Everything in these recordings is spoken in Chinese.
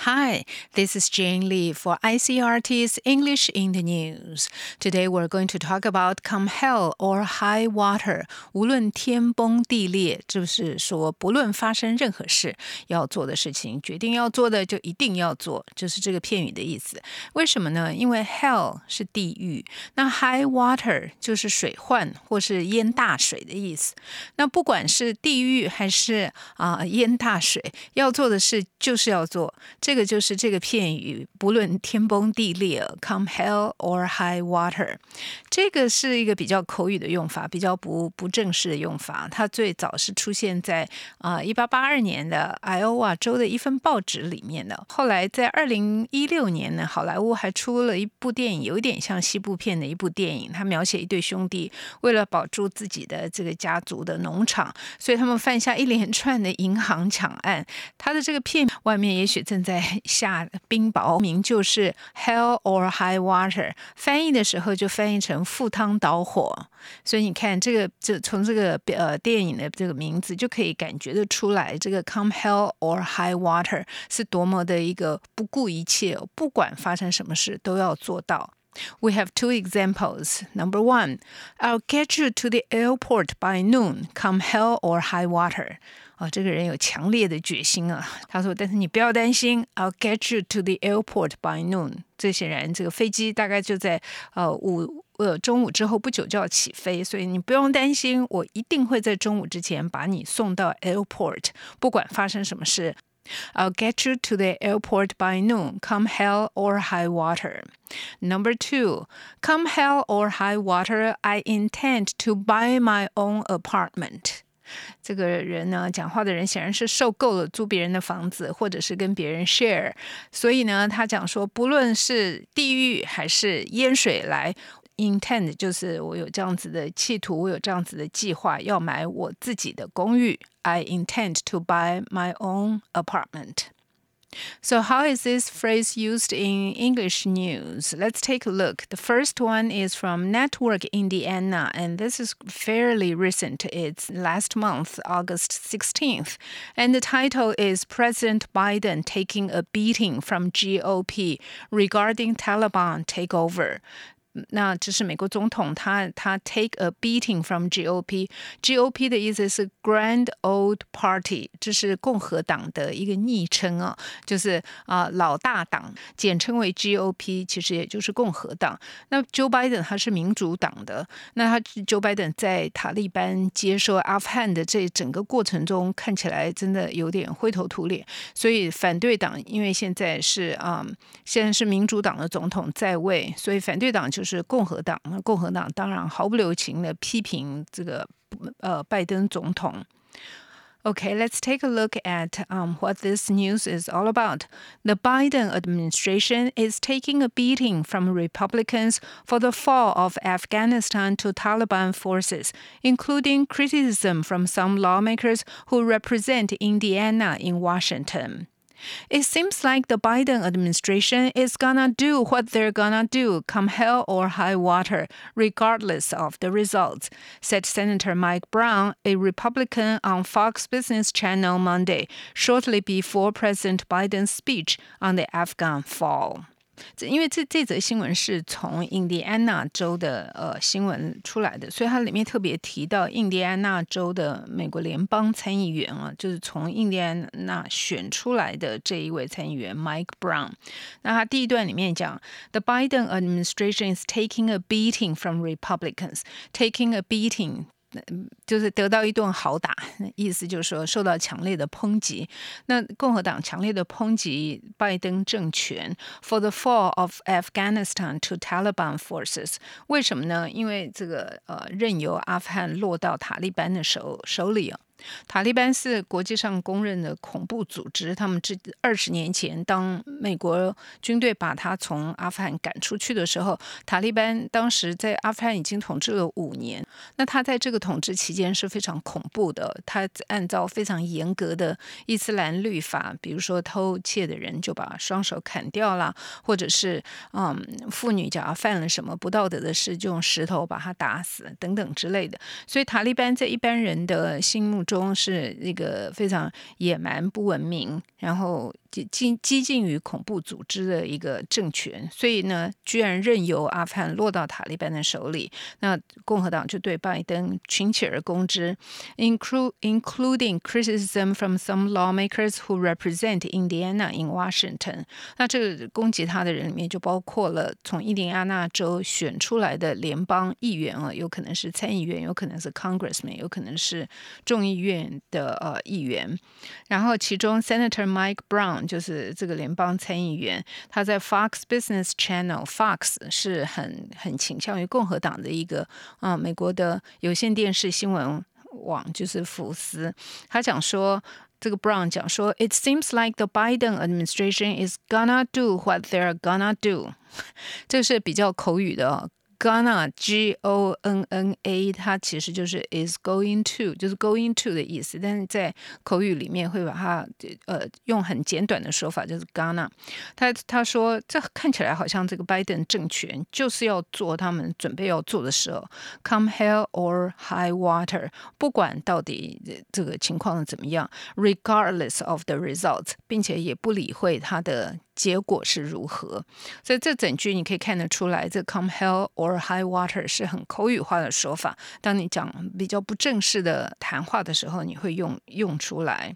Hi, this is Jane Lee for ICRT's English in the News. Today we're going to talk about come hell or high water. 无论天崩地裂，就是说不论发生任何事，要做的事情，决定要做的就一定要做，就是这个片语的意思。为什么呢？因为 hell 是地狱，那 high water 就是水患或是淹大水的意思。那不管是地狱还是啊淹大水，要做的事就是要做。这 这个就是这个片语，不论天崩地裂，come hell or high water，这个是一个比较口语的用法，比较不不正式的用法。它最早是出现在啊一八八二年的艾欧瓦州的一份报纸里面的。后来在二零一六年呢，好莱坞还出了一部电影，有点像西部片的一部电影。它描写一对兄弟为了保住自己的这个家族的农场，所以他们犯下一连串的银行抢案。它的这个片外面也许正。在下冰雹，名就是 Hell or High Water，翻译的时候就翻译成赴汤蹈火。所以你看，这个这从这个呃电影的这个名字就可以感觉得出来，这个 Come Hell or High Water 是多么的一个不顾一切，不管发生什么事都要做到。We have two examples. Number one, I'll get you to the airport by noon, come hell or high water. 啊，这个人有强烈的决心啊！他说：“但是你不要担心，I'll get you to the airport by noon。”这显然，这个飞机大概就在呃午呃中午之后不久就要起飞，所以你不用担心，我一定会在中午之前把你送到 airport，不管发生什么事。I'll get you to the airport by noon, come hell or high water. Number two, come hell or high water, I intend to buy my own apartment. 这个人呢，讲话的人显然是受够了租别人的房子，或者是跟别人 share，所以呢，他讲说，不论是地狱还是淹水来，intend 就是我有这样子的企图，我有这样子的计划，要买我自己的公寓。I intend to buy my own apartment. So, how is this phrase used in English news? Let's take a look. The first one is from Network Indiana, and this is fairly recent. It's last month, August 16th. And the title is President Biden taking a beating from GOP regarding Taliban takeover. 那这是美国总统，他他 take a beating from GOP。GOP 的意思是 Grand Old Party，这是共和党的一个昵称啊，就是啊老大党，简称为 GOP，其实也就是共和党。那 Joe Biden 他是民主党的，那他 Joe Biden 在塔利班接收阿富汗的这整个过程中，看起来真的有点灰头土脸。所以反对党因为现在是啊，现在是民主党的总统在位，所以反对党就。就是共和党，那共和党当然毫不留情的批评这个呃拜登总统。Okay, let's take a look at um, what this news is all about. The Biden administration is taking a beating from Republicans for the fall of Afghanistan to Taliban forces, including criticism from some lawmakers who represent Indiana in Washington. It seems like the Biden administration is gonna do what they're gonna do, come hell or high water, regardless of the results, said Senator Mike Brown, a Republican on Fox Business Channel Monday, shortly before President Biden's speech on the Afghan fall. 这因为这这则新闻是从印第安纳州的呃新闻出来的，所以它里面特别提到印第安纳州的美国联邦参议员啊，就是从印第安纳选出来的这一位参议员 Mike Brown。那他第一段里面讲，The Biden administration is taking a beating from Republicans, taking a beating 就是得到一顿好打，意思就是说受到强烈的抨击。那共和党强烈的抨击拜登政权，for the fall of Afghanistan to Taliban forces。为什么呢？因为这个呃，任由阿富汗落到塔利班的手手里啊。塔利班是国际上公认的恐怖组织。他们这二十年前，当美国军队把他从阿富汗赶出去的时候，塔利班当时在阿富汗已经统治了五年。那他在这个统治期间是非常恐怖的。他按照非常严格的伊斯兰律法，比如说偷窃的人就把双手砍掉了，或者是嗯，妇女假如犯了什么不道德的事，就用石头把他打死等等之类的。所以塔利班在一般人的心目中中是一个非常野蛮、不文明，然后激激进于恐怖组织的一个政权，所以呢，居然任由阿富汗落到塔利班的手里。那共和党就对拜登群起而攻之，include including criticism from some lawmakers who represent Indiana in Washington。那这个攻击他的人里面就包括了从印第安纳州选出来的联邦议员啊，有可能是参议员，有可能是 Congressman，有可能是众议院的呃议员。然后其中 Senator Mike Brown 就是这个联邦参议员，他在 Fox Business Channel，Fox 是很很倾向于共和党的一个啊美国的有线电视新闻网，就是福斯。他讲说，这个 Brown 讲说，It seems like the Biden administration is gonna do what they're gonna do，这是比较口语的。 Gonna G O N N A，它其实就是 is going to，就是 going to 的意思，但是在口语里面会把它呃用很简短的说法，就是 gonna。他他说这看起来好像这个 Biden 政权就是要做他们准备要做的时候，come hell or high water，不管到底这个情况怎么样，regardless of the results，并且也不理会他的。结果是如何？所以这整句你可以看得出来，这 come hell or high water 是很口语化的说法。当你讲比较不正式的谈话的时候，你会用用出来。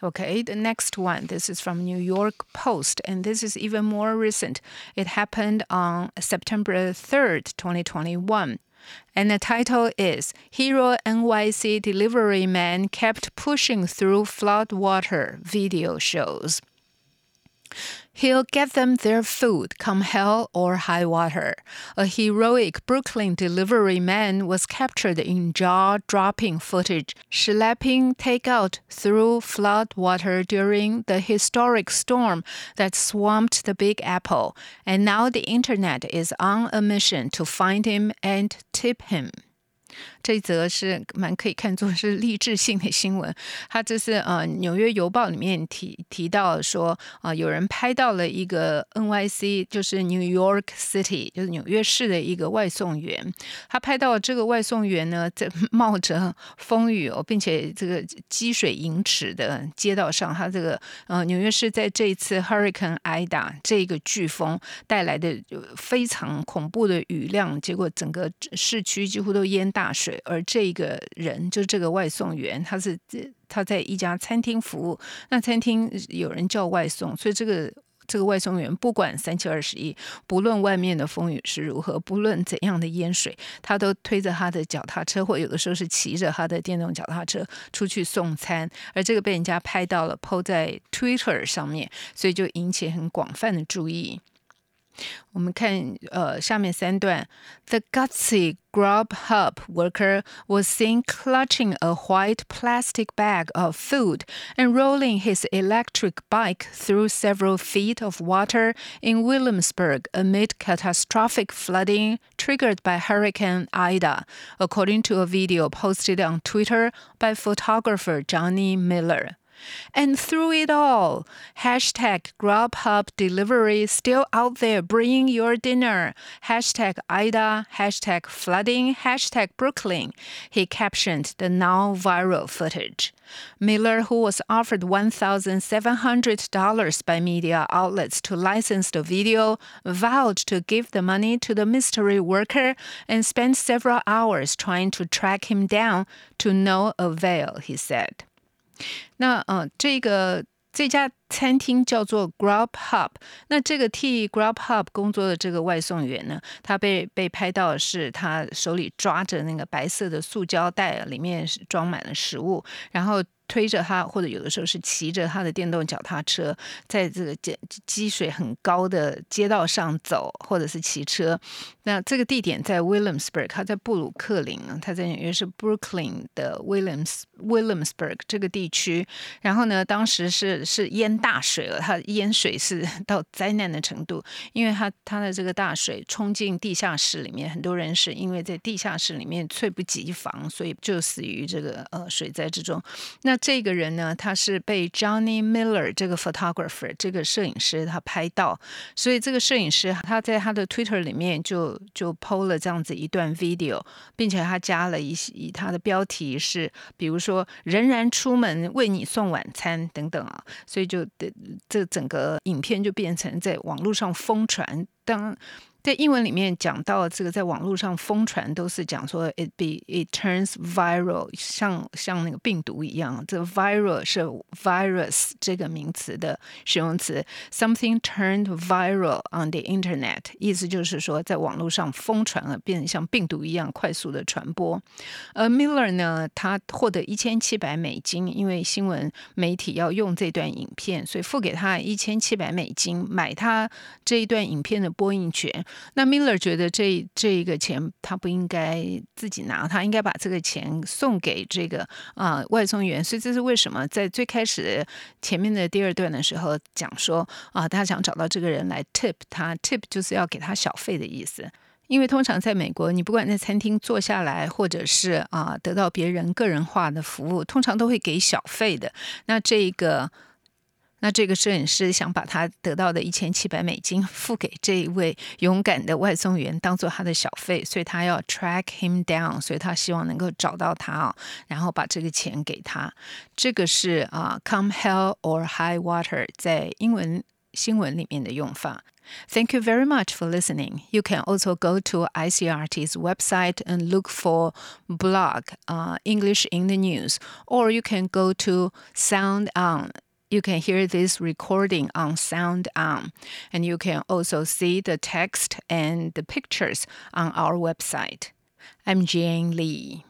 Okay, the next one. This is from New York Post, and this is even more recent. It happened on September 3rd, 2021. And the title is Hero NYC Delivery Man Kept Pushing Through Flood Water Video Shows. He'll get them their food, come hell or high water. A heroic Brooklyn delivery man was captured in jaw dropping footage, schlepping takeout through flood water during the historic storm that swamped the Big Apple. And now the internet is on a mission to find him and tip him. 这一则是蛮可以看作是励志性的新闻。它这是呃《纽约邮报》里面提提到说啊，有人拍到了一个 NYC，就是 New York City，就是纽约市的一个外送员。他拍到这个外送员呢，在冒着风雨哦，并且这个积水盈尺的街道上，他这个呃纽约市在这一次 Hurricane Ida 这个飓风带来的非常恐怖的雨量，结果整个市区几乎都淹大水。而这个人就是这个外送员，他是他在一家餐厅服务，那餐厅有人叫外送，所以这个这个外送员不管三七二十一，不论外面的风雨是如何，不论怎样的淹水，他都推着他的脚踏车，或有的时候是骑着他的电动脚踏车出去送餐，而这个被人家拍到了，PO 在 Twitter 上面，所以就引起很广泛的注意。我们看呃下面三段，The gutsy Grubhub worker was seen clutching a white plastic bag of food and rolling his electric bike through several feet of water in Williamsburg amid catastrophic flooding triggered by Hurricane Ida, according to a video posted on Twitter by photographer Johnny Miller. And through it all, hashtag Grubhub delivery still out there bringing your dinner. Hashtag Ida, hashtag flooding, hashtag Brooklyn. He captioned the now viral footage. Miller, who was offered $1,700 by media outlets to license the video, vowed to give the money to the mystery worker and spent several hours trying to track him down to no avail, he said. 那嗯，这个这家餐厅叫做 Grub Hub。那这个替 Grub Hub 工作的这个外送员呢，他被被拍到是他手里抓着那个白色的塑胶袋，里面是装满了食物，然后。推着他，或者有的时候是骑着他的电动脚踏车，在这个积积水很高的街道上走，或者是骑车。那这个地点在 Williamsburg，他在布鲁克林，他在纽约是 Brooklyn 的 Williams Williamsburg 这个地区。然后呢，当时是是淹大水了，它淹水是到灾难的程度，因为它它的这个大水冲进地下室里面，很多人是因为在地下室里面猝不及防，所以就死于这个呃水灾之中。那这个人呢，他是被 Johnny Miller 这个 photographer 这个摄影师他拍到，所以这个摄影师他在他的 Twitter 里面就就 PO 了这样子一段 video，并且他加了一些以他的标题是，比如说仍然出门为你送晚餐等等啊，所以就的这整个影片就变成在网络上疯传。当在英文里面讲到这个，在网络上疯传都是讲说 it be it turns viral，像像那个病毒一样。这个 viral 是 virus 这个名词的形容词，something turned viral on the internet，意思就是说在网络上疯传了，变成像病毒一样快速的传播。而 Miller 呢，他获得一千七百美金，因为新闻媒体要用这段影片，所以付给他一千七百美金买他这一段影片的播映权。那 Miller 觉得这这一个钱他不应该自己拿，他应该把这个钱送给这个啊外送员。所以这是为什么在最开始前面的第二段的时候讲说啊，他想找到这个人来 tip 他，tip 就是要给他小费的意思。因为通常在美国，你不管在餐厅坐下来，或者是啊得到别人个人化的服务，通常都会给小费的。那这个。那这个摄影师想把他得到的一千七百美金付给这一位勇敢的外送员，当做他的小费，所以他要 track him down，所以他希望能够找到他啊，然后把这个钱给他。这个是啊，come hell or high water 在英文新闻里面的用法。Thank you very much for listening. You can also go to ICRT's website and look for blog uh, English in the news, or you can go to Sound On. You can hear this recording on Sound On, and you can also see the text and the pictures on our website. I'm Jane Lee.